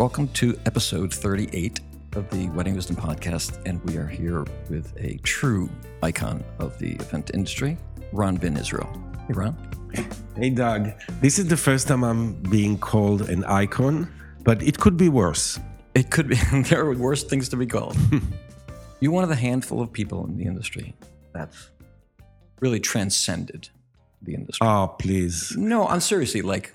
Welcome to episode 38 of the Wedding Wisdom Podcast. And we are here with a true icon of the event industry, Ron Ben Israel. Hey, Ron. Hey, Doug. This is the first time I'm being called an icon, but it could be worse. It could be, there are worse things to be called. You're one of the handful of people in the industry that's really transcended the industry. Oh, please. no, I'm seriously like,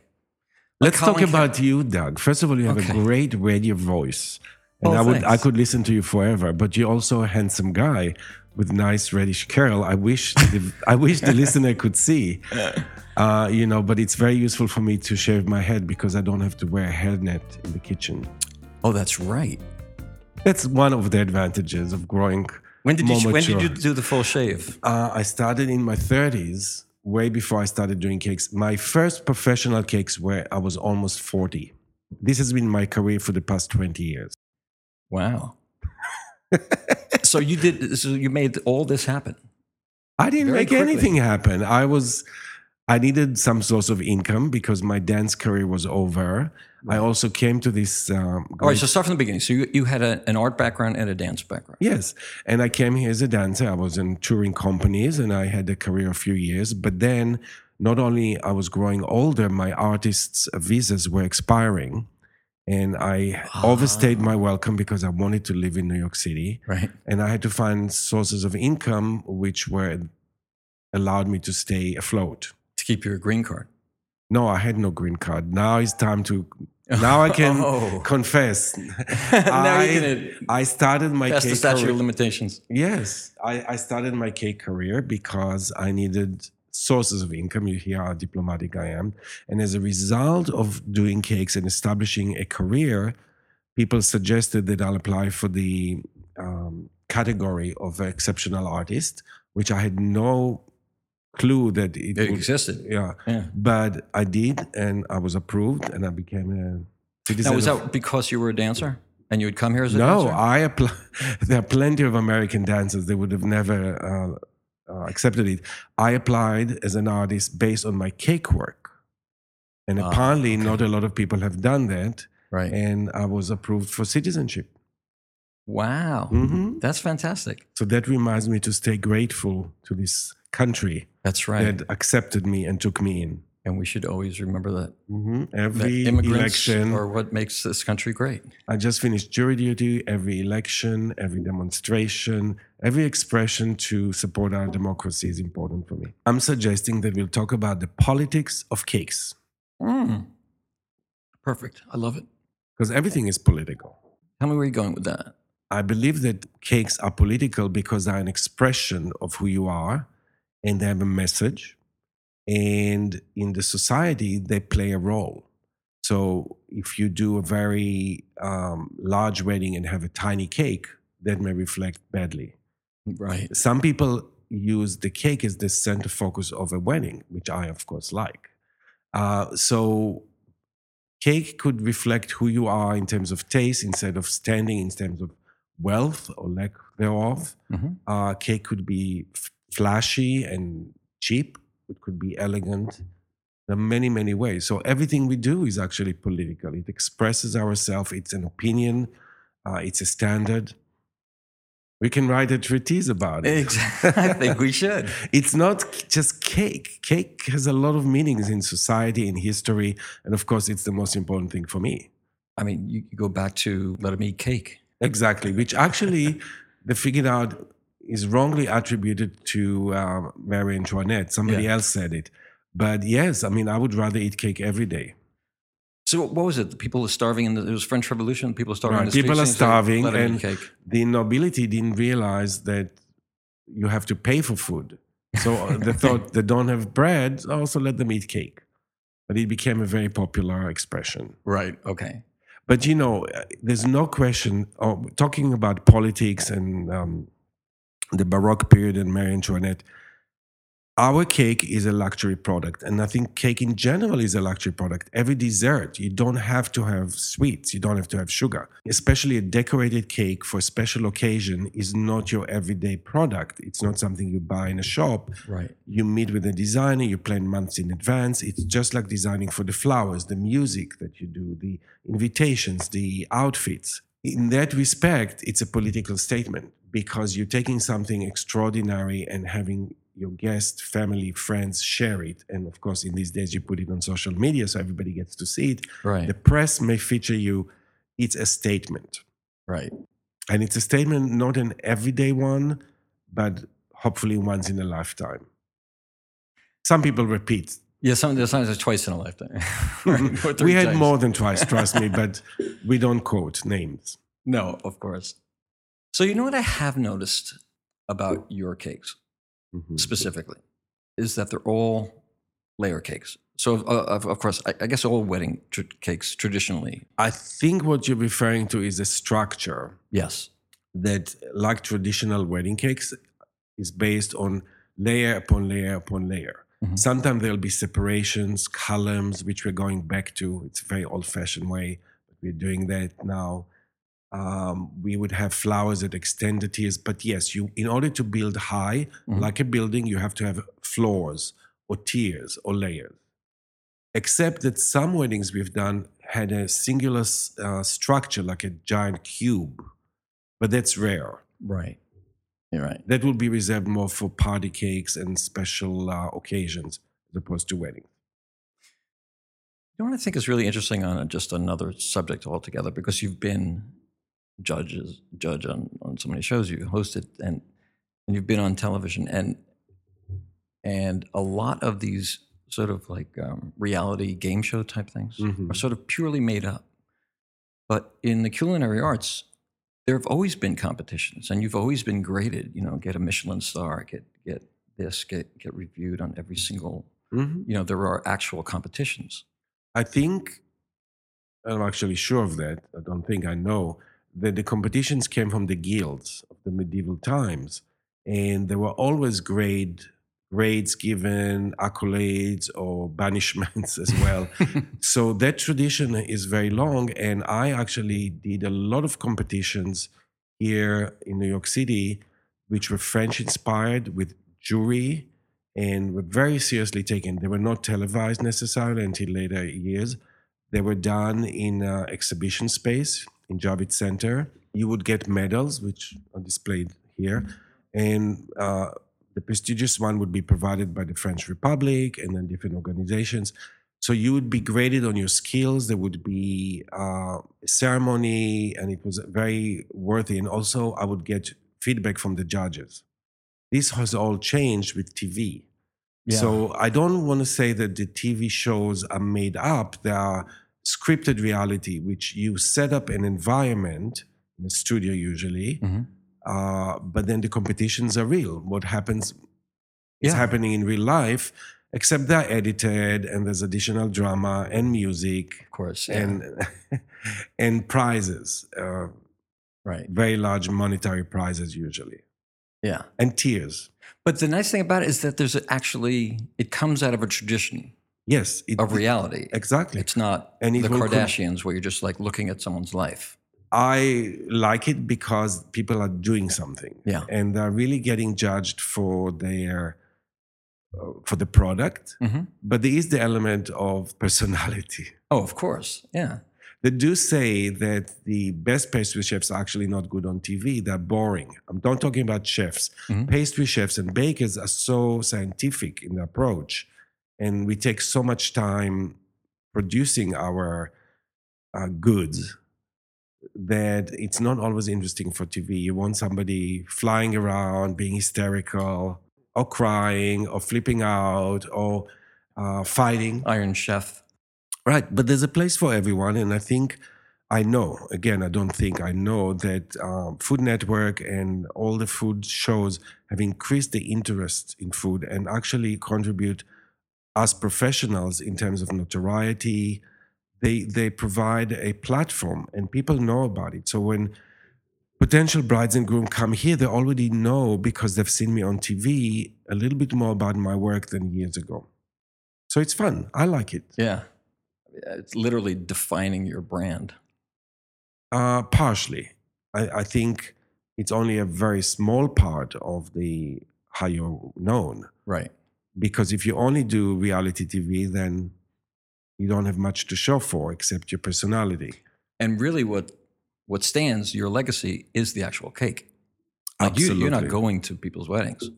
Let's talk about you, Doug. First of all, you have Okay. a great radio voice. And Oh, I would I could listen to you forever, but you're also a handsome guy with nice reddish curl. I wish the, I wish the listener could see. Uh, you know, but it's very useful for me to shave my head because I don't have to wear a hairnet in the kitchen. oh, that's right. That's one of the advantages of growing. When did you when did you do the full shave? Uh, I started in my 30s, way before I started doing cakes. My first professional cakes were I was almost 40. This has been my career for the past 20 years. Wow. so you did so you made all this happen. I didn't Very make quickly. anything happen. I was, I needed some source of income because my dance career was over. I also came to this. Um, All right, so start from the beginning. So you, you had a, an art background and a dance background. Yes. And I came here as a dancer. I was in touring companies and I had a career a few years. But then not only I was growing older, my artists' visas were expiring. And I overstayed my welcome because I wanted to live in New York City. Right. And I had to find sources of income which were allowed me to stay afloat. To keep your green card. No, I had no green card. Now it's time to. Now I can Oh. confess. now I, I started my pass the statute career- of limitations. Yes, I, I started my cake career because I needed sources of income. You hear how diplomatic I am. And as a result of doing cakes and establishing a career, people suggested that I'll apply for the um, category of exceptional artist, which I had no clue that it, It would- existed. Yeah, Yeah. but I did, and I was approved, and I became a citizen. Now was of- that because you were a dancer and you would come here as a no, dancer? I apply. There are plenty of American dancers. They would have never uh, uh, accepted it. I applied as an artist based on my cake work, and Ah, apparently, okay. not a lot of people have done that. right. And I was approved for citizenship. wow. hmm That's fantastic. So that reminds me to stay grateful to this country That's right. that accepted me and took me in. and we should always remember that. hmm that Every immigrants election, are what makes this country great. I just finished jury duty. Every election, every demonstration, every expression to support our democracy is important for me. I'm suggesting that we'll talk about the politics of cakes Mm. Perfect. I love it. because everything is political. Tell me where you're going with that. I believe that cakes are political because they're an expression of who you are and they have a message. And in the society, they play a role. So if you do a very um, large wedding and have a tiny cake, that may reflect badly. Right. some people use the cake as the center focus of a wedding, which I, of course, like. Uh, so, cake could reflect who you are in terms of taste instead of standing in terms of wealth or lack thereof. Mhm. Uh, cake could be f- flashy and cheap, it could be elegant. There are many, many ways. So, everything we do is actually political. It expresses ourselves, it's an opinion, uh, it's a standard. We can write a treatise about it. Exactly. I think we should. It's not just cake. Cake has a lot of meanings in society, in history, and of course, it's the most important thing for me. I mean, you, go back to let them eat cake. Exactly, which actually they figured out is wrongly attributed to uh, Marie Antoinette. Somebody Yeah. else said it. But yes, I mean, I would rather eat cake every day. So what was it? The people are starving in the, it was French Revolution. People are starving. Right, in the people are and you say, starving and-. The nobility didn't realize that you have to pay for food. So uh, they thought they don't have bread, also let them eat cake. But it became a very popular expression. Right. Okay. But you know, uh, there's no question. Oh, talking about politics and um, the Baroque period and Marie Antoinette, our cake is a luxury product and i think cake in general is a luxury product. Every dessert you don't have to have sweets you don't have to have sugar. Especially a decorated cake for a special occasion is not your everyday product. It's not something you buy in a shop. Right. you meet with a designer you plan months in advance. It's just like designing for the flowers the music that you do the invitations the outfits in that respect it's a political statement because you're taking something extraordinary and having your guests family friends share it. And of course in these days you put it on social media so everybody gets to see it. Right. the press may feature you. It's a statement. Right. and it's a statement not an everyday one but hopefully once in a lifetime. Some people repeat Yeah, some, sometimes it's twice in a lifetime. We had times. more than twice trust me but we don't quote names No, of course. So you know what I have noticed about your cakes Mhm. specifically is that they're all layer cakes. So uh, of, of course, I, I guess all wedding tr- cakes traditionally, i think what you're referring to is a structure yes. that like traditional wedding cakes is based on layer upon layer upon layer Mhm. sometimes there'll be separations columns which we're going back to it's a very old fashioned way but we're doing that now um, we would have flowers that extend the tiers but yes you in order to build high Mhm. like a building you have to have floors or tiers or layers except that some weddings we've done had a singular uh, structure like a giant cube but that's rare Right. You're right. that will be reserved more for party cakes and special uh, occasions as opposed to weddings You know what I think is really interesting on a- just another subject altogether, because you've been judges, judge on, on so many shows you hosted, and and you've been on television, and and a lot of these sort of like um, reality game show type things Mhm. are sort of purely made up. But in the culinary arts, there have always been competitions, and you've always been graded. You know, get a Michelin star, get get this, get get reviewed on every single. Mhm. You know, there are actual competitions. I think, I'm actually sure of that. I don't think I know that the competitions came from the guilds of the medieval times, and there were always grade grades given, accolades or banishments as well. so that tradition is very long, and I actually did a lot of competitions here in New York City, which were French inspired with jury and were very seriously taken. They were not televised necessarily until later years. They were done in uh, exhibition space in Javits Center. You would get medals, which are displayed here, and uh, the prestigious one would be provided by the French Republic and then different organizations. So you would be graded on your skills. There would be uh, a ceremony, and it was very worthy. And also, I would get feedback from the judges. This has all changed with TV. Yeah. So I don't want to say that the TV shows are made up. They are scripted reality, which you set up an environment in a studio usually, Mhm. Uh, but then the competitions are real. What happens is happening in real life, except they're edited and there's additional drama and music Of course. Yeah. and and prizes, uh, right. very large monetary prizes usually, Yeah. and tears. But the nice thing about it is that there's actually, it comes out of a tradition Yes, it, of reality. exactly. It's not And it the con- Kardashians where you're just like looking at someone's life. I like it because people are doing something. Yeah. And they're really getting judged for their uh, for the product, Mhm. but there is the element of personality. Oh, of course. Yeah. They do say that the best pastry chefs are actually not good on TV. They're boring. I'm not talking about chefs. Mhm. Pastry chefs and bakers are so scientific in their approach, and we take so much time producing our uh, goods that it's not always interesting for TV. You want somebody flying around, being hysterical, or crying, or flipping out, or uh, fighting. Iron Chef. Right, but there's a place for everyone, and I think I know. Again, I don't think I know that um, Food Network and all the food shows have increased the interest in food and actually contribute as professionals in terms of notoriety. They they provide a platform, and people know about it. So when potential brides and groom come here, they already know because they've seen me on TV a little bit more about my work than years ago. So it's fun. I like it. Yeah. It's literally defining your brand. Uh, partially. I, I think it's only a very small part of the how you're known. Right. Because if you only do reality TV, then you don't have much to show for except your personality. And really, what what stands your legacy is the actual cake. Like you, you're not going to people's weddings.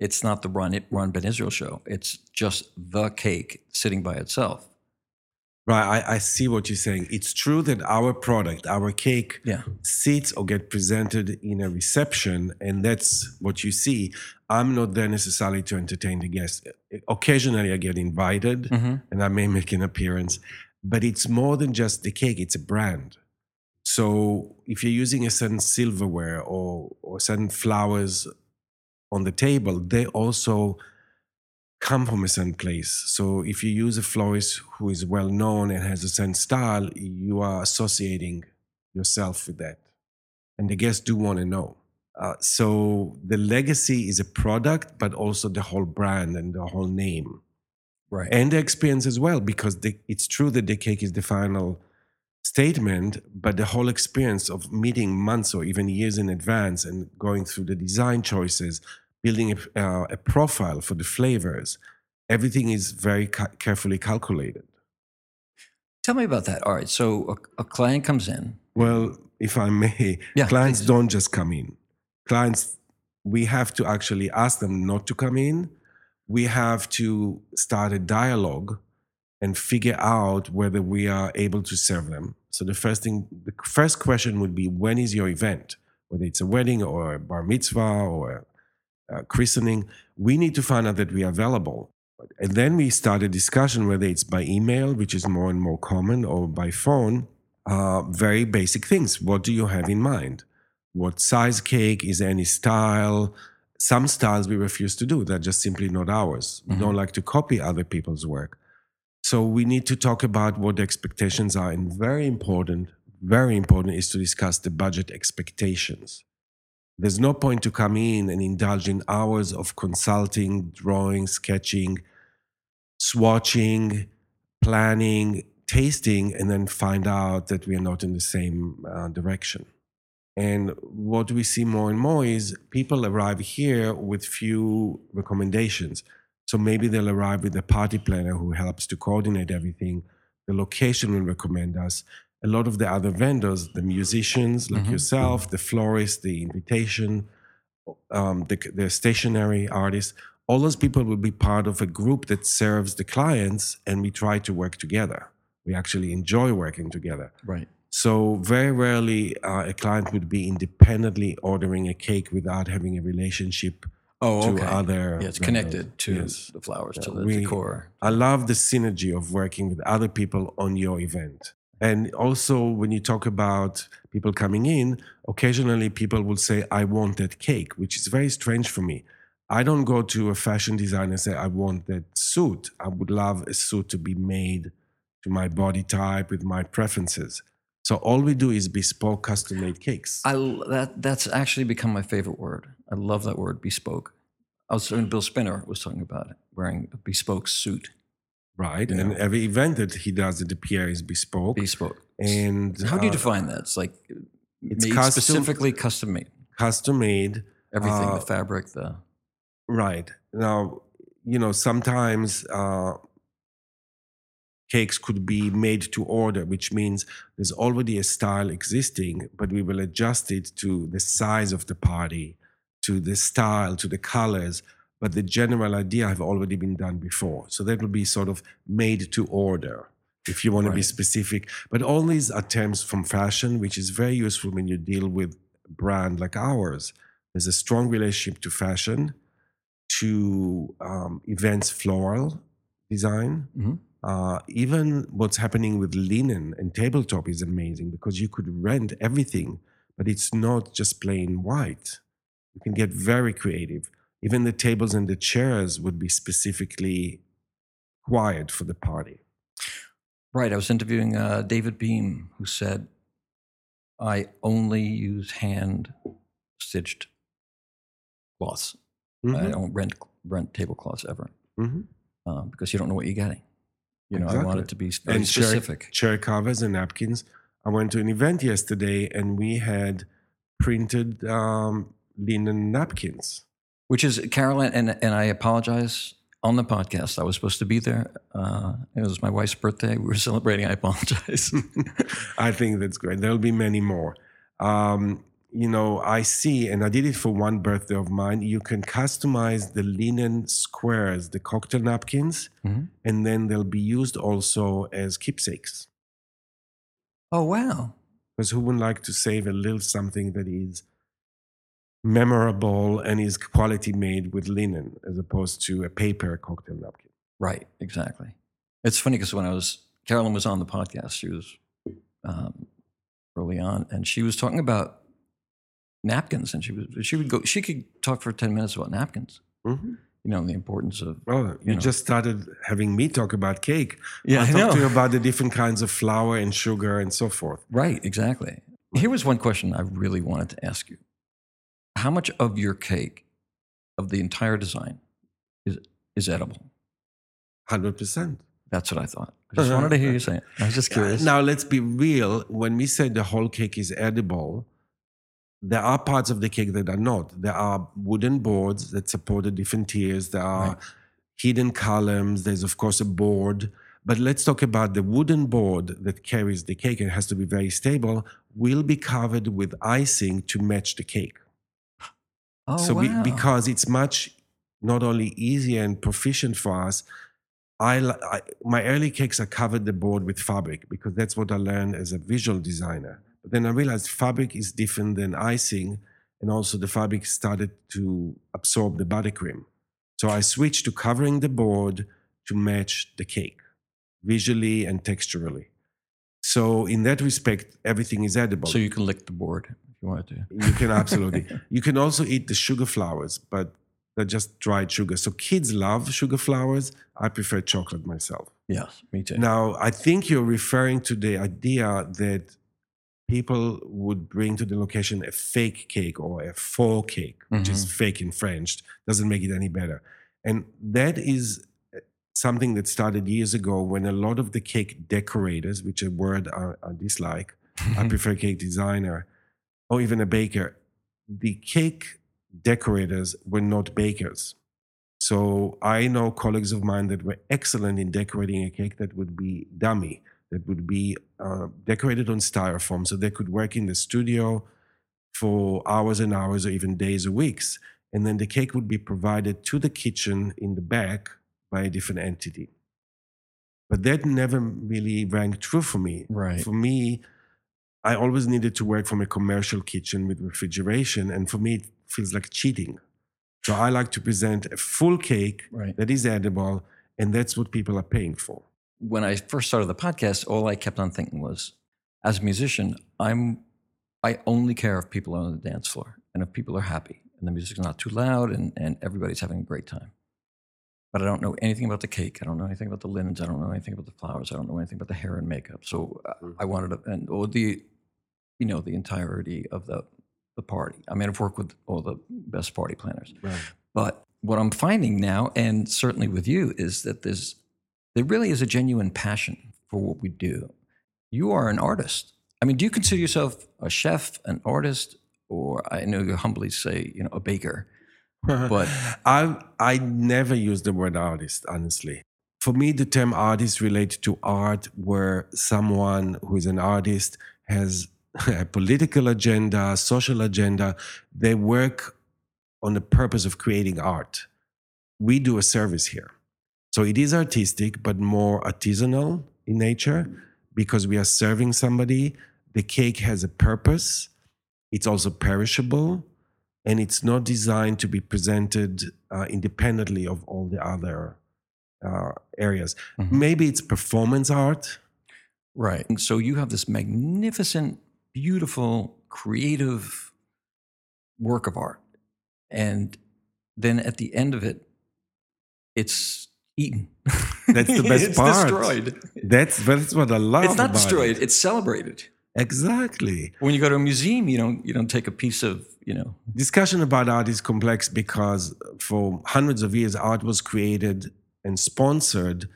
It's not the Ron, Ron Ben Israel show. It's just the cake sitting by itself. Right. I, I see what you're saying. It's true that our product, our cake, Yeah. sits or get presented in a reception, and that's what you see. I'm not there necessarily to entertain the guests. Occasionally, I get invited, Mhm. and I may make an appearance, but it's more than just the cake. It's a brand. So if you're using a certain silverware or or certain flowers on the table, they also come from a certain place. So if you use a florist who is well known and has a certain style, you are associating yourself with that. And the guests do want to know. Uh, so the legacy is a product, but also the whole brand and the whole name Right. and the experience as well, because the, it's true that the cake is the final statement, but the whole experience of meeting months or even years in advance and going through the design choices, building a, uh, a profile for the flavors, everything is very ca- carefully calculated. Tell me about that. All right. So a, a client comes in. Well, if I may, Yeah, clients please. don't just come in. Clients, we have to actually ask them not to come in. We have to start a dialogue and figure out whether we are able to serve them. So the first thing, the first question would be, when is your event? Whether it's a wedding or a bar mitzvah or a, christening, we need to find out that we are available. And then we start a discussion, whether it's by email, which is more and more common, or by phone, uh, very basic things. What do you have in mind? What size cake? Is any style? Some styles we refuse to do. They're just simply not ours. We don't like to copy other people's work. So we need to talk about what the expectations are. And very important, very important is to discuss the budget expectations. There's no point to come in and indulge in hours of consulting, drawing, sketching, swatching, planning, tasting, and then find out that we are not in the same uh, direction. And what we see more and more is people arrive here with few recommendations. So maybe they'll arrive with a party planner who helps to coordinate everything. The location will recommend us. A lot of the other vendors, the musicians like Mhm. yourself, the florist, the invitation, um, the, the stationary artists, all those people will be part of a group that serves the clients, and we try to work together. We actually enjoy working together. Right. So very rarely uh, a client would be independently ordering a cake without having a relationship Oh, to okay. other. yeah, it's vendors. connected to Yes. the flowers, to the we- decor. I love the synergy of working with other people on your event. And also, when you talk about people coming in, occasionally people will say, I want that cake, which is very strange for me. I don't go to a fashion designer and say, I want that suit. I would love a suit to be made to my body type with my preferences. So all we do is bespoke, custom made cakes. I that that's actually become my favorite word. I love that word, bespoke. I was Bill Spinner was talking about it, wearing a bespoke suit. right. And every event that he does at the Pierre is bespoke. Bespoke. and How do you uh, define that? It's like It's made custom- specifically custom made. custom made. Everything, Uh, the fabric, the Right. Now, you know, sometimes uh, cakes could be made to order, which means there's already a style existing, but we will adjust it to the size of the party, to the style, to the colors. But the general idea have already been done before. So that will be sort of made to order, if you want to be specific. But all these are terms from fashion, which is very useful when you deal with a brand like ours. There's a strong relationship to fashion to um, events floral design. Mhm. Uh, even what's happening with linen and tabletop is amazing because you could rent everything, but it's not just plain white. You can get very creative. Even the tables and the chairs would be specifically wired for the party. Right. I was interviewing uh, David Beahm, who said I only use hand stitched cloths. I Mhm, don't rent rent tablecloths ever mhm. um, because you don't know what you're getting. You know, I want it to be very And chair- specific. chair covers and napkins. I went to an event yesterday and we had printed um, linen napkins. Which is Carolyn and and I apologize on the podcast. I was supposed to be there. Uh, it was my wife's birthday. We were celebrating. I apologize. I think that's great. There'll be many more. Um, you know, I see, and I did it for one birthday of mine. You can customize the linen squares, the cocktail napkins, Mhm. and then they'll be used also as keepsakes. oh wow! Because who wouldn't like to save a little something that is memorable and is quality made with linen as opposed to a paper cocktail napkin? Right, exactly. It's funny because when I was Carolyn was on the podcast, she was um, early on, and she was talking about napkins, and she was she would go she could talk for ten minutes about napkins. Mhm. You know, the importance of Well, you, know. just started having me talk about cake. yeah, I talk know. to you about the different kinds of flour and sugar and so forth. Right, exactly. Here was one question I really wanted to ask you: How much of your cake, of the entire design, is is edible? Hundred percent. That's what I thought. I just wanted to hear you say it. I was just curious. Now let's be real. When we say the whole cake is edible, there are parts of the cake that are not. There are wooden boards that support the different tiers. There are Right. hidden columns. There's of course a board. But let's talk about the wooden board that carries the cake and has to be very stable. Will be covered with icing to match the cake. oh, so wow. we, because it's much not only easier and proficient for us I, I my early cakes are covered the board with fabric because that's what i learned as a visual designer but then i realized fabric is different than icing and also the fabric started to absorb the buttercream so i switched to covering the board to match the cake visually and texturally so in that respect everything is edible so you can lick the board if you wanted to. you can absolutely. you can also eat the sugar flowers, but they're just dried sugar. So kids love sugar flowers. I prefer chocolate myself. Yes, me too. Now, I think you're referring to the idea that people would bring to the location a fake cake or a faux cake, which is fake in French, doesn't make it any better. And that is uh, something that started years ago when a lot of the cake decorators, which a word I, I dislike, I prefer cake designer or even a baker. The cake decorators were not bakers. So I know colleagues of mine that were excellent in decorating a cake that would be dummy, that would be uh, decorated on styrofoam, so they could work in the studio for hours and hours or even days or weeks. And then the cake would be provided to the kitchen in the back by a different entity. But that never really rang true for me. right. For me, I always needed to work from a commercial kitchen with refrigeration, and for me, it feels like cheating. So I like to present a full cake Right. that is edible, and that's what people are paying for. When I first started the podcast, all I kept on thinking was, as a musician, I'm I only care if people are on the dance floor and if people are happy and the music's not too loud and, and everybody's having a great time. But I don't know anything about the cake. I don't know anything about the linens. I don't know anything about the flowers. I don't know anything about the hair and makeup. So uh, Mhm. I wanted to, and or the, you know, the entirety of the the party. I mean, I've worked with all the best party planners. But what I'm finding now, and certainly with you, is that there's there really is a genuine passion for what we do. You are an artist. I mean, do you consider yourself a chef, an artist, or I know you humbly say, you know, a baker? But- I I never use the word artist, honestly. For me, the term artist relates to art where someone who is an artist has a political agenda, social agenda. They work on the purpose of creating art. We do a service here. So it is artistic, but more artisanal in nature because we are serving somebody. The cake has a purpose. It's also perishable and it's not designed to be presented uh, independently of all the other uh, areas. Mhm. Maybe it's performance art. Right. And so you have this magnificent, beautiful, creative work of art. And then at the end of it, it's eaten. That's the best it's part. destroyed. That's that's what I love. It's not destroyed, it. it's celebrated. Exactly. When you go to a museum, you don't you don't take a piece of you know. Discussion about art is complex because for hundreds of years, art was created and sponsored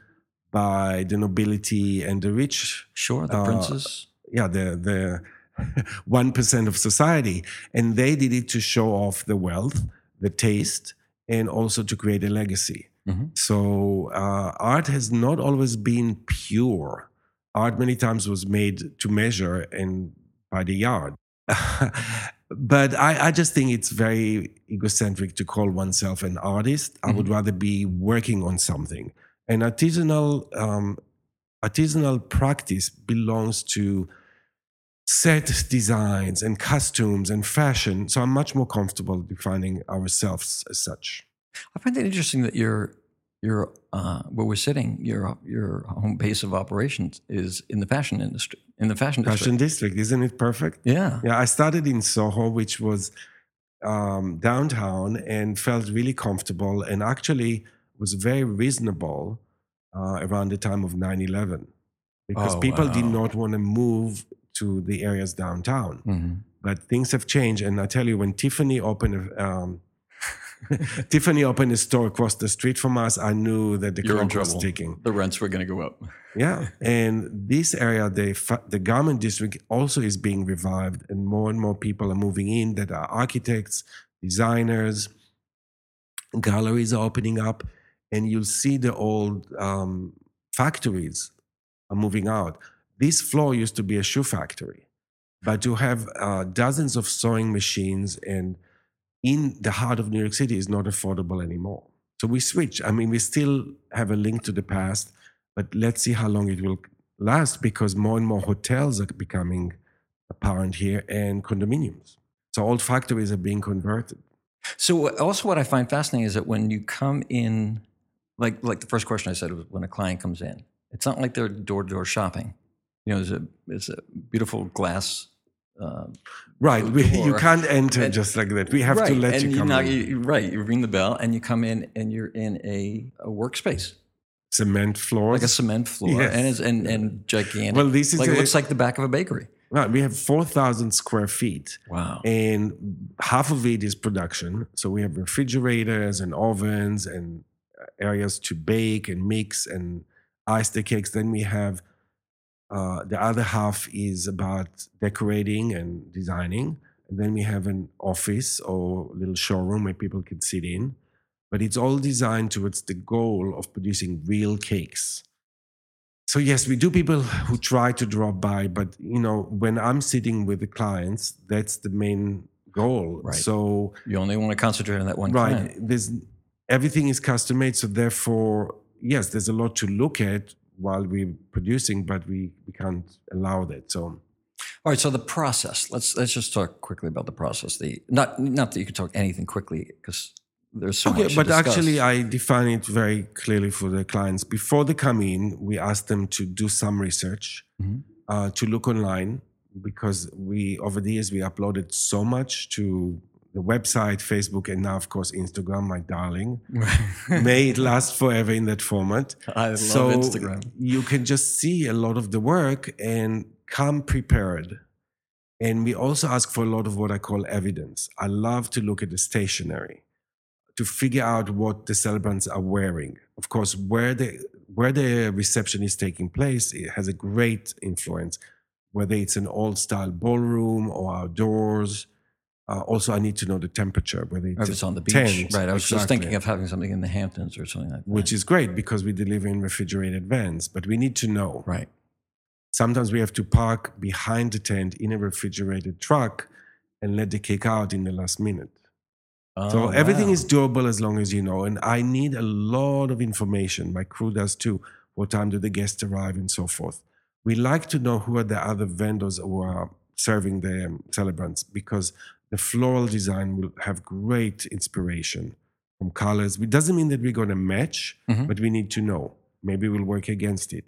by the nobility and the rich. Sure, the Uh, princes. Yeah, the the one percent of society, and they did it to show off the wealth, the taste, and also to create a legacy. Mhm. So uh, art has not always been pure. Art many times was made to measure and by the yard. but I, I just think it's very egocentric to call oneself an artist. I would rather be working on something. And artisanal um, artisanal practice belongs to set designs and costumes and fashion. So I'm much more comfortable defining ourselves as such. I find it interesting that your your uh, where we're sitting, your your home base of operations is in the fashion industry, in the fashion Fashion district. district, isn't it perfect? Yeah. Yeah, I started in Soho, which was um, downtown, and felt really comfortable, and actually was very reasonable uh, around the time of 9/11, because Oh, people did not want to move to the areas downtown. hmm But things have changed, and I tell you, when Tiffany opened, um, Tiffany opened a store across the street from us, I knew that the You're in was ticking. The rents were going to go up. Yeah, and this area, the the garment district, also is being revived, and more and more people are moving in that are architects, designers. Galleries are opening up, and you'll see the old um, factories are moving out. This floor used to be a shoe factory, but to have uh, dozens of sewing machines and in the heart of New York City is not affordable anymore. So we switch. I mean, we still have a link to the past, but let's see how long it will last because more and more hotels are becoming apparent here and condominiums. So old factories are being converted. So also, what I find fascinating is that when you come in, like like the first question I said was when a client comes in, it's not like they're door to door shopping. You know, it's a there's a beautiful glass. Uh, Right. We, you can't enter and- just like that. We have to let and you come knock- in. you- right, you ring the bell and you come in and you're in a, a workspace, Cement floor, like a cement floor, Yes. and it's and and gigantic. Well, this is like it looks like the back of a bakery. right. We have 4,000 square feet. Wow. and half of it is production. So we have refrigerators and ovens and areas to bake and mix and ice the cakes. Then we have uh, the other half is about decorating and designing. And then we have an office or little showroom where people can sit in. But it's all designed towards the goal of producing real cakes. So yes, we do people who try to drop by, but you know, when I'm sitting with the clients, that's the main goal. Right. So You only want to concentrate on that one right, client. there's everything is custom made. So therefore, yes, there's a lot to look at while we're producing, but we, we can't allow that. So All right, so the process. Let's let's just talk quickly about the process. The not not that you can talk anything quickly because there's so okay, much. but actually, I define it very clearly for the clients. Before they come in, we ask them to do some research, Mhm. uh, to look online, because we over the years we uploaded so much to the website, Facebook, and now of course Instagram, my darling. May it last forever in that format. I love so Instagram. you can just see a lot of the work and come prepared. And we also ask for a lot of what I call evidence. I love to look at the stationery to figure out what the celebrants are wearing. Of course, where the where the reception is taking place, it has a great influence. Whether it's an old style ballroom or outdoors. Uh, also, I need to know the temperature. Whether if it's on the beach, tent, right? I was just thinking of having something in the Hamptons or something like that. which is great because we deliver in refrigerated vans. But we need to know. right. Sometimes we have to park behind the tent in a refrigerated truck and let the cake out in the last minute. So Oh, everything wow. is doable as long as you know. And I need a lot of information. My crew does too. What time do the guests arrive and so forth. We like to know who are the other vendors who are serving the um, celebrants because the floral design will have great inspiration from colors. It doesn't mean that we're going to match, Mhm. but we need to know. Maybe we'll work against it.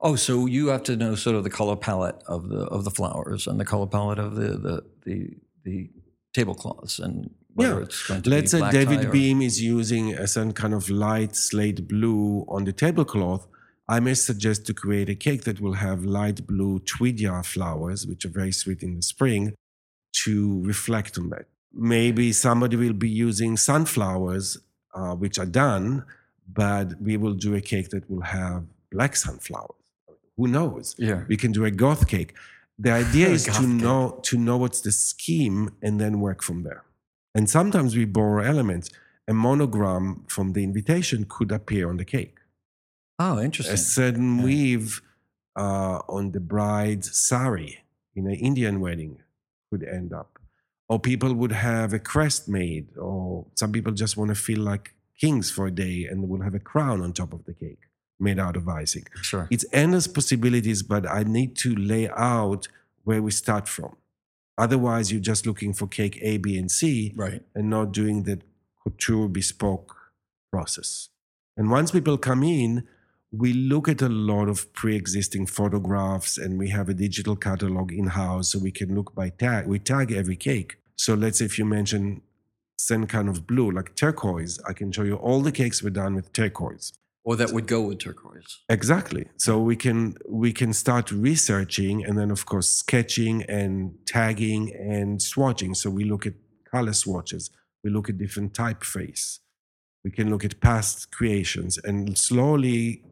Oh, so you have to know sort of the color palette of the of the flowers and the color palette of the the the, the tablecloths and Yeah. it's going to Let's say David Beahm is using a certain kind of light slate blue on the tablecloth. I may suggest to create a cake that will have light blue tweedia flowers, which are very sweet in the spring, to reflect on that. Maybe somebody will be using sunflowers, uh, which are done, but we will do a cake that will have black sunflowers. Who knows? Yeah. We can do a goth cake. The idea is to know to know what's the scheme and then work from there. And sometimes we borrow elements. A monogram from the invitation could appear on the cake. Oh, interesting. A certain Yeah. weave uh, on the bride's sari in an Indian wedding could end up. Or people would have a crest made, or some people just want to feel like kings for a day and will have a crown on top of the cake made out of icing. Sure. It's endless possibilities, but I need to lay out where we start from. Otherwise, you're just looking for cake A, B, and C Right. and not doing the couture bespoke process. And once people come in, we look at a lot of pre-existing photographs and we have a digital catalog in-house so we can look by tag we tag every cake so let's say if you mention some kind of blue like turquoise i can show you all the cakes were done with turquoise Or that would go with turquoise. Exactly. So we can we can start researching and then of course sketching and tagging and swatching. So we look at color swatches. We look at different typeface. We can look at past creations and slowly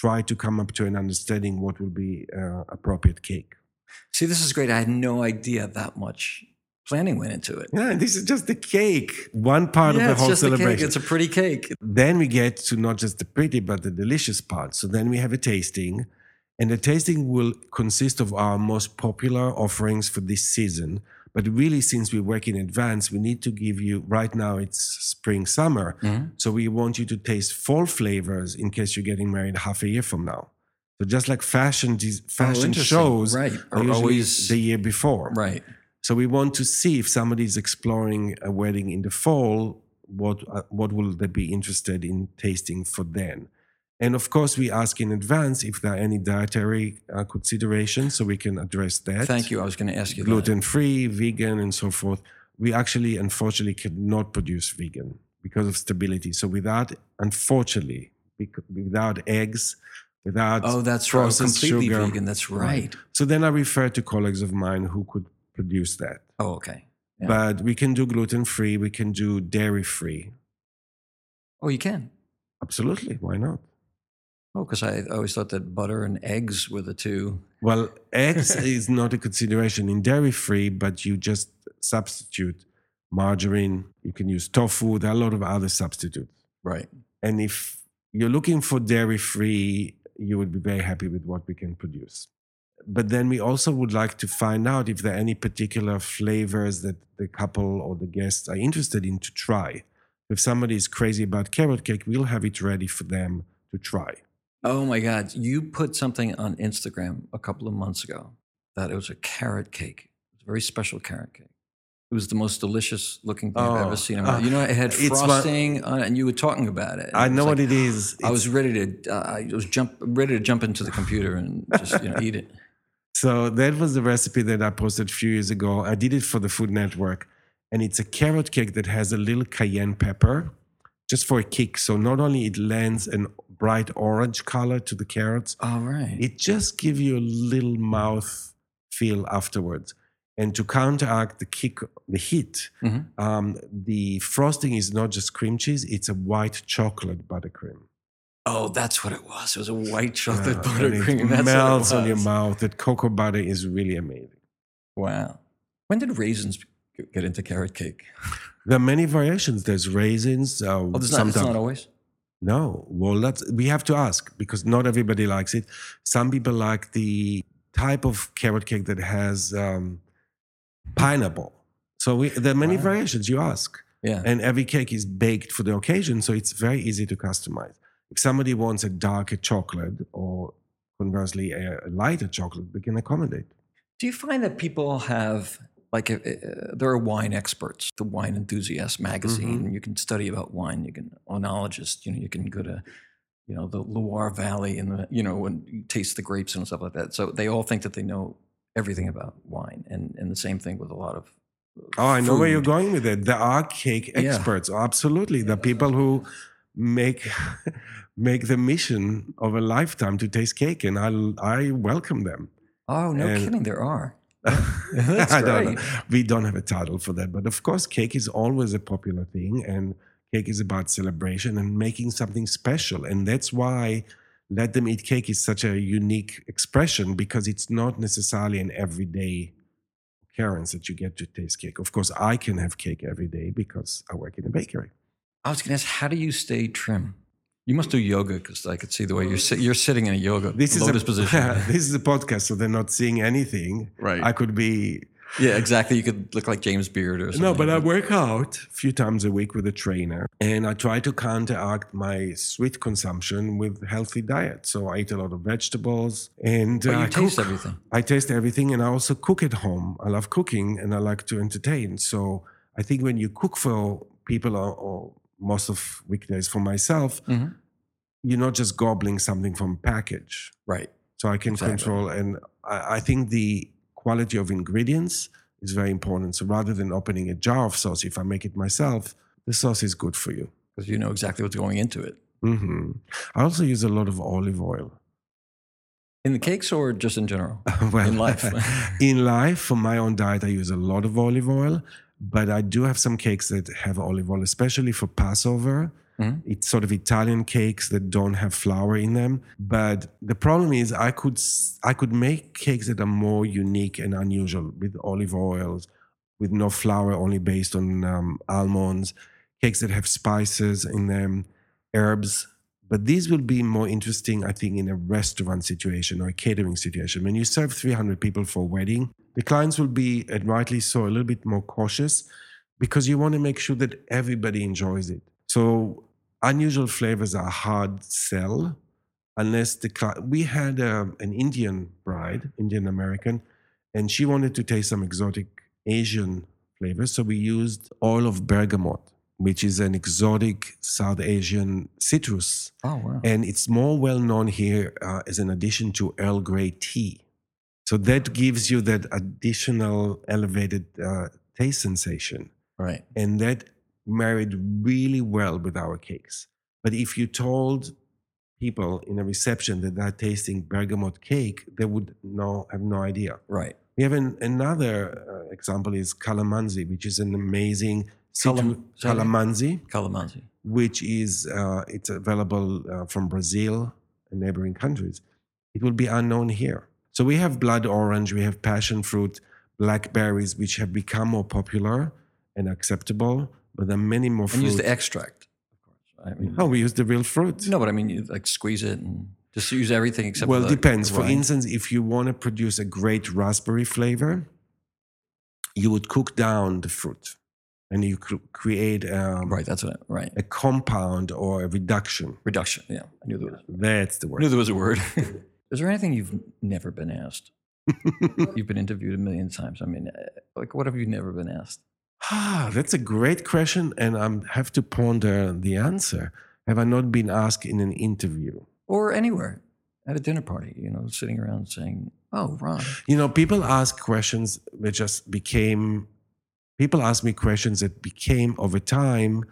try to come up to an understanding what will be uh, appropriate cake. See, this is great. I had no idea that much planning went into it. Yeah, this is just the cake, one part yeah, of the it's whole just a cake. celebration. It's a pretty cake. then we get to not just the pretty but the delicious part so then we have a tasting and the tasting will consist of our most popular offerings for this season but really since we work in advance we need to give you right now it's spring summer Mhm. so we want you to taste fall flavors in case you're getting married half a year from now so just like fashion fashion Oh, shows Right. are Are always- the year before Right. so we want to see if somebody is exploring a wedding in the fall, what uh, what will they be interested in tasting for then? And of course, we ask in advance if there are any dietary uh, considerations, so we can address that. Thank you. I was going to ask you. Gluten free, vegan, and so forth. We actually, unfortunately, cannot produce vegan because of stability. So without, unfortunately, without eggs, without Oh, that's right. Completely sugar. vegan. That's right. So then I refer to colleagues of mine who could produce that. Oh, okay. Yeah. But we can do gluten free, we can do dairy free. Oh, you can. Absolutely. Why not? Oh, because I always thought that butter and eggs were the two. Well, eggs is not a consideration in dairy free, but you just substitute margarine. You can use tofu. There are a lot of other substitutes. Right. And if you're looking for dairy free, you would be very happy with what we can produce. But then we also would like to find out if there are any particular flavors that the couple or the guests are interested in to try. If somebody is crazy about carrot cake, we'll have it ready for them to try. Oh my God. You put something on Instagram a couple of months ago that it was a carrot cake. It was a very special carrot cake. It was the most delicious looking thing I've Oh, ever seen. uh, You know, it had frosting on it, and you were talking about it. I it know like- what it is. I was ready to. Uh, I was jump ready to jump into the computer and just you know eat it. So that was the recipe that I posted a few years ago. I did it for the Food Network, and it's a carrot cake that has a little cayenne pepper, just for a kick. So not only it lends a bright orange color to the carrots, All right. it just gives you a little mouth feel afterwards. And to counteract the kick, the heat, Mhm. um, the frosting is not just cream cheese; it's a white chocolate buttercream. Oh, that's what it was. It was a white chocolate and buttercream. It That's melts on your mouth. That cocoa butter is really amazing. Wow. When did raisins get into carrot cake? There are many variations. There's raisins. Uh, Oh, there's not. It's not always. No, well, that's We have to ask because not everybody likes it. Some people like the type of carrot cake that has um, pineapple. So we, there are many Wow. variations. You ask, Yeah. and every cake is baked for the occasion, so it's very easy to customize. If somebody wants a darker chocolate or conversely a, a lighter chocolate, we can accommodate. Do you find that people have like uh, uh, there are wine experts, the Wine Enthusiast magazine. Mm-hmm. You can study about wine. You can oenologist. You know, you can go to you know the Loire Valley and the you know and taste the grapes and stuff like that. So they all think that they know everything about wine, and and the same thing with a lot of. Oh, I know where you're going with it. There are cake Yeah. experts. Absolutely. There are people who make make the mission of a lifetime to taste cake, and I I welcome them. Oh, no And- kidding. There are. That's I don't know. We don't have a title for that, but of course, cake is always a popular thing, and cake is about celebration and making something special, and that's why "Let Them Eat Cake" is such a unique expression because it's not necessarily an everyday occurrence that you get to taste cake. Of course, I can have cake every day because I work in a bakery. I was going to ask, how do you stay trim? You must do yoga because I could see the way you're sit- you're sitting in a yoga This is lotus a, position. this is a podcast, so they're not seeing anything. Right. I could be yeah, exactly. You could look like James Beard or something. No, but I work out a few times a week with a trainer, and I try to counteract my sweet consumption with healthy diet. So I eat a lot of vegetables, and But uh, you I taste cook. everything. I taste everything, and I also cook at home. I love cooking, and I like to entertain. So I think when you cook for people, or, or most of weekdays for myself, Mhm. you're not just gobbling something from package Right. so I can Exactly. control. And I, I think the quality of ingredients is very important. So rather than opening a jar of sauce, if I make it myself, the sauce is good for you. Because you know exactly what's going into it. hmm I also use a lot of olive oil. In the cakes or just in general? well, In life. in life, for my own diet, I use a lot of olive oil. But I do have some cakes that have olive oil, especially for Passover. Mhm. It's sort of Italian cakes that don't have flour in them. But the problem is, I could I could make cakes that are more unique and unusual with olive oils, with no flour, only based on um, almonds. Cakes that have spices in them, herbs. But these will be more interesting, I think, in a restaurant situation or a catering situation. When you serve 300 people for a wedding, the clients will be, and rightly so, a little bit more cautious because you want to make sure that everybody enjoys it. So unusual flavors are hard sell unless the cli- we had um, an Indian bride, Indian American, and she wanted to taste some exotic Asian flavors. So we used oil of bergamot, which is an exotic South Asian citrus oh, wow. and it's more well known here uh, as an addition to Earl Grey tea. So that gives you that additional elevated uh, taste sensation, Right. and that married really well with our cakes. But if you told people in a reception that they're tasting bergamot cake, they would know have no idea. Right. We have an, another uh, example is calamansi, which is an amazing Calam- calamansi Calamansi. which is uh, it's available uh, from Brazil and neighboring countries. It will be unknown here. So we have blood orange, we have passion fruit, blackberries, which have become more popular and acceptable. But there are many more And use the extract, of course. I mean, oh, we use the real fruit. no, but I mean, you like squeeze it and just use everything except well, it depends. For instance, if you want to produce a great raspberry flavor, you would cook down the fruit, and you cr- create um, Right. That's it. Right. a compound or a reduction. Reduction. Yeah. I knew there was, That's the word. I knew there was a word. Is there anything you've never been asked? You've been interviewed a million times. I mean, uh, like, what have you never been asked? Ah, that's a great question, and I have to ponder the answer. Have I not been asked in an interview? Or anywhere at a dinner party, you know, sitting around saying, oh, Ron. You know, people ask questions that just became, people ask me questions that became over time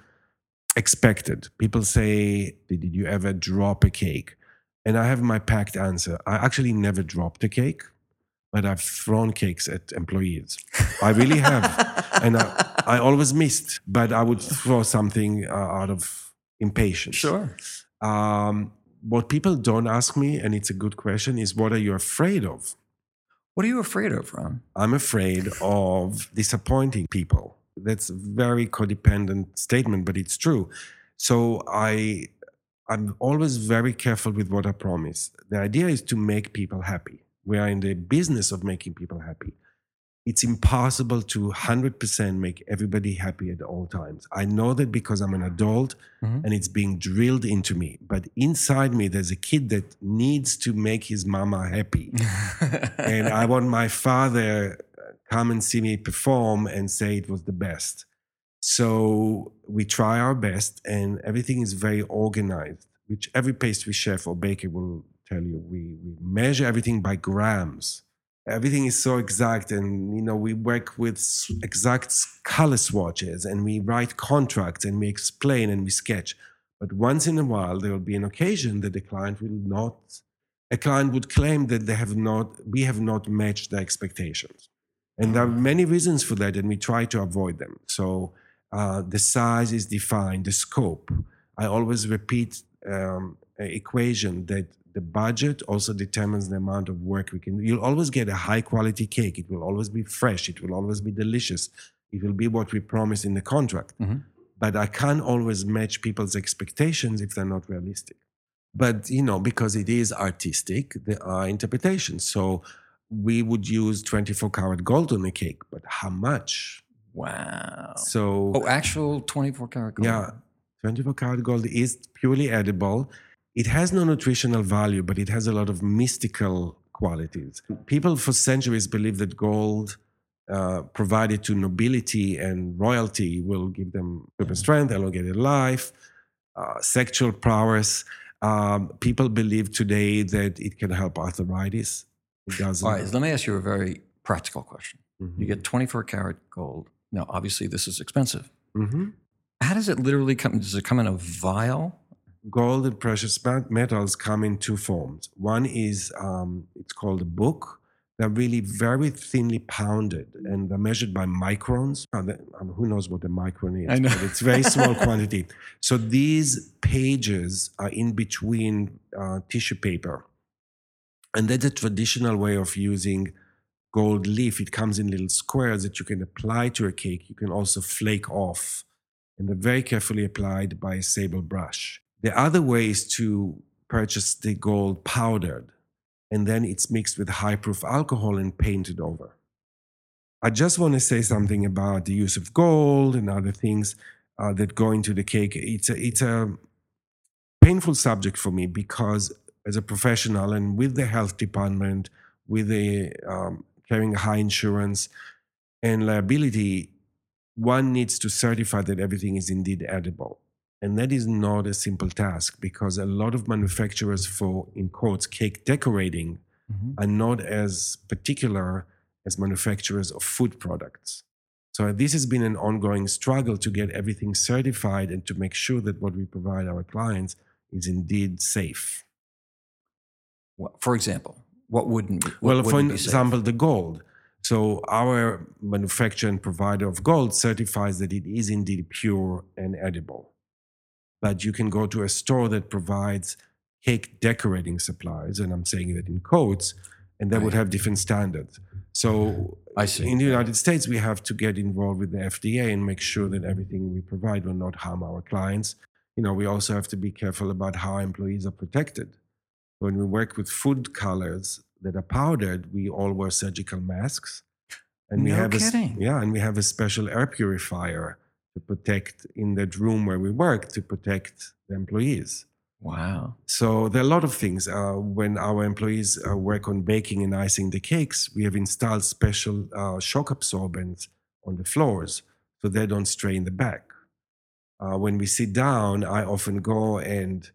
expected. People say, Did you ever drop a cake? And I have my packed answer. I actually never dropped a cake, but I've thrown cakes at employees. I really have. and I, I always missed, but I would throw something uh, out of impatience. Sure. Um, what people don't ask me, and it's a good question, is what are you afraid of? What are you afraid of, Ron? I'm afraid of disappointing people. That's a very codependent statement, but it's true. So I I'm always very careful with what I promise. The idea is to make people happy. We are in the business of making people happy. It's impossible to 100% make everybody happy at all times. I know that because I'm an adult Mhm. and it's being drilled into me. But inside me, there's a kid that needs to make his mama happy and I want my father uh, come and see me perform and say it was the best. So we try our best, and everything is very organized, which every pastry chef or baker will tell you. We, we measure everything by grams. Everything is so exact, and you know we work with exact color swatches, and we write contracts, and we explain and we sketch. But once in a while, there will be an occasion that the client will not, a client would claim that they have not, we have not matched their expectations. And there are many reasons for that, and we try to avoid them. So uh, the size is defined, the scope. I always repeat um, an equation that the budget also determines the amount of work we can. You'll always get a high quality cake. It will always be fresh. It will always be delicious. It will be what we promise in the contract. Mhm. But I can't always match people's expectations if they're not realistic. But you know, because it is artistic, there are interpretations. So we would use 24 karat gold on a cake, but how much? Wow. So Oh, actual 24 karat gold. yeah, 24 karat gold is purely edible. It has no nutritional value, but it has a lot of mystical qualities. People for centuries believe that gold uh, provided to nobility and royalty will give them super strength, elongated life, uh, sexual prowess. Um, people believe today that it can help arthritis. It doesn't. All right, let me ask you a very practical question. Mhm. You get 24 karat gold. Now, obviously, this is expensive. Mhm. How does it literally come? Does it come in a vial? Gold and precious metals come in two forms. One is um, it's called a book. They're really very thinly pounded and they're measured by microns. Uh, um, who knows what a micron is? I know. But it's very small quantity. So these pages are in between uh, tissue paper. And that's a traditional way of using gold leaf. It comes in little squares that you can apply to a cake. You can also flake off. And they're very carefully applied by a sable brush. The other way is to purchase the gold powdered, and then it's mixed with high proof alcohol and painted over. I just want to say something about the use of gold and other things uh, that go into the cake. It's a, it's a painful subject for me because, as a professional and with the health department, with the um, carrying high insurance and liability, one needs to certify that everything is indeed edible. And that is not a simple task because a lot of manufacturers for, in quotes, cake decorating Mhm. are not as particular as manufacturers of food products. So this has been an ongoing struggle to get everything certified and to make sure that what we provide our clients is indeed safe. What- For example, what wouldn't be? what Well, for wouldn't safe? example, the gold. So our manufacturer and provider of gold certifies that it is indeed pure and edible. But you can go to a store that provides cake decorating supplies, and I'm saying that in quotes, and they would have different standards. So I see. in the United States, we have to get involved with the FDA and make sure that everything we provide will not harm our clients. You know, we also have to be careful about how employees are protected. When we work with food colors that are powdered, we all wear surgical masks. And we No have a, s- kidding. yeah, and we have a special air purifier to protect in that room where we work to protect the employees. Wow. So there are a lot of things. Uh, when our employees uh, work on baking and icing the cakes, we have installed special uh, shock absorbents on the floors so they don't strain the back. Uh, when we sit down, I often go and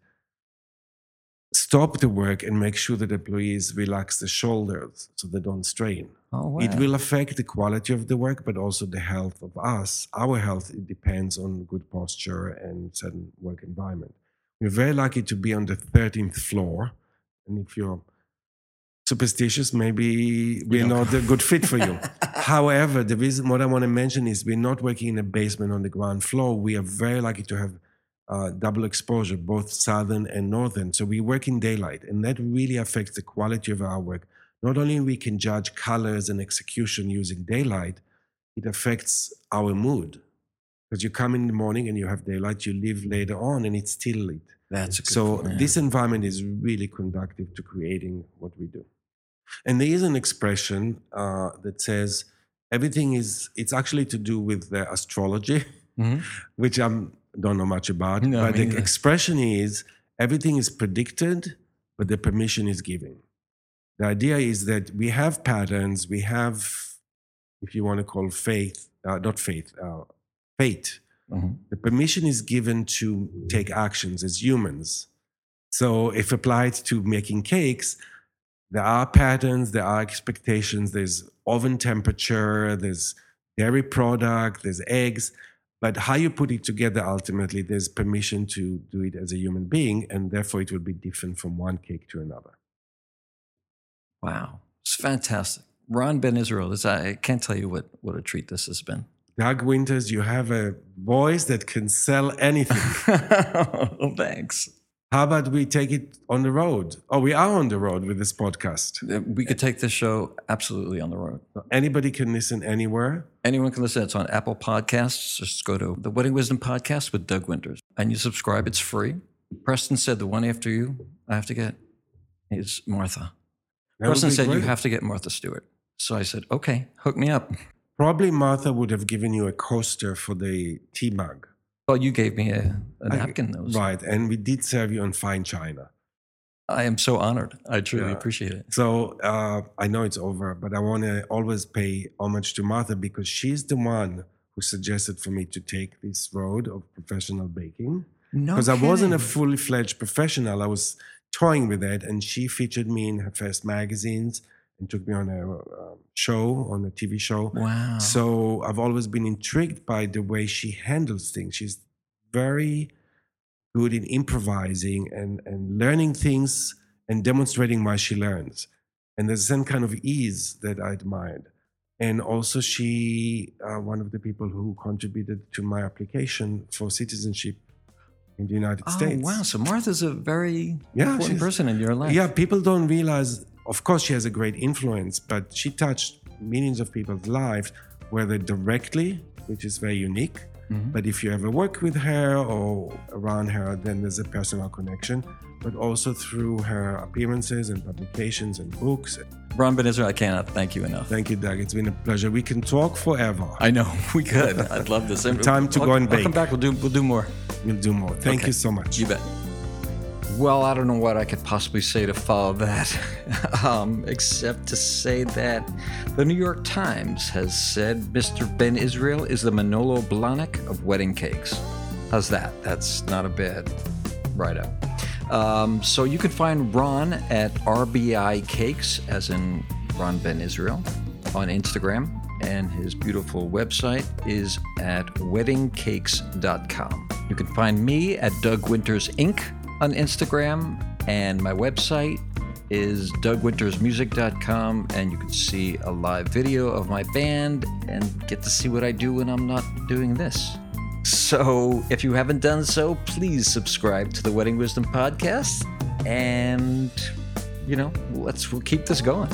stop the work and make sure that employees relax the shoulders so they don't strain. Oh, wow. It will affect the quality of the work, but also the health of us. Our health it depends on good posture and certain work environment. We're very lucky to be on the 13th floor, and if you're superstitious, maybe we're not a good fit for you. However, the reason what I want to mention is we're not working in a basement on the ground floor. We are very lucky to have uh, double exposure, both southern and northern. So we work in daylight, and that really affects the quality of our work. Not only we can judge colors and execution using daylight, it affects our mood. Because you come in the morning and you have daylight, you leave later on and it's still lit. That's So point, yeah. this environment is really conductive to creating what we do. And there is an expression uh, that says everything is. It's actually to do with the astrology, Mhm. which I don't know much about. No, but the neither. expression is everything is predicted, but the permission is given. The idea is that we have patterns. We have, if you want to call faith, uh, not faith, uh, fate. Mhm. The permission is given to take actions as humans. So, if applied to making cakes, there are patterns, there are expectations, there's oven temperature, there's dairy product, there's eggs. But how you put it together, ultimately, there's permission to do it as a human being, and therefore it will be different from one cake to another. Wow. It's fantastic. Ron Ben Israel, this, I can't tell you what, what a treat this has been. Doug Winters, you have a voice that can sell anything. thanks. How about we take it on the road? Oh, we are on the road with this podcast. We could take this show absolutely on the road. Anybody can listen anywhere. Anyone can listen. It's on Apple Podcasts. Just go to the Wedding Wisdom Podcast with Doug Winters and you subscribe. It's free. Preston said the one after you I have to get is Martha. That Preston said you have to get Martha Stewart. So I said, okay, hook me up. Probably Martha would have given you a coaster for the tea mug. Well, you gave me a napkin. That was, Right. And we did serve you on fine china. I am so honored. I truly Yeah. appreciate it. So uh, I know it's over, but I want to always pay homage to Martha because she's the one who suggested for me to take this road of professional baking. No, Because I wasn't a fully fledged professional. I was toying with it, and she featured me in her first magazines and took me on a uh, show, on a TV show. Wow. So I've always been intrigued by the way she handles things. She's very good in improvising and, and learning things and demonstrating why she learns. And there's some kind of ease that I admired. And also, she, uh, one of the people who contributed to my application for citizenship in the United oh, States. wow. So Martha's a very Yeah, important person in your life. Yeah, people don't realize, of course, she has a great influence, but she touched millions of people's lives, whether directly, which is very unique. Mhm. But if you ever work with her or around her, then there's a personal connection, but also through her appearances and publications and books. Ron Ben Israel, I cannot thank you enough. Thank you, Doug. It's been a pleasure. We can talk forever. I know we could. I'd love this. Time to I'll- go and I'll come back. We'll do. We'll do more. We'll do more. Thank Okay. you so much. You bet. Well, I don't know what I could possibly say to follow that, um, except to say that the New York Times has said Mr. Ben Israel is the Manolo Blahnik of wedding cakes. How's that? That's not a bad write up. Um, so you can find Ron at RBI Cakes, as in Ron Ben Israel, on Instagram. And his beautiful website is at weddingcakes.com. You can find me at Doug Winters Inc. on Instagram, and my website is dougwintersmusic.com, and you can see a live video of my band and get to see what I do when I'm not doing this. So, if you haven't done so, please subscribe to the Wedding Wisdom podcast, and you know, let's we'll keep this going.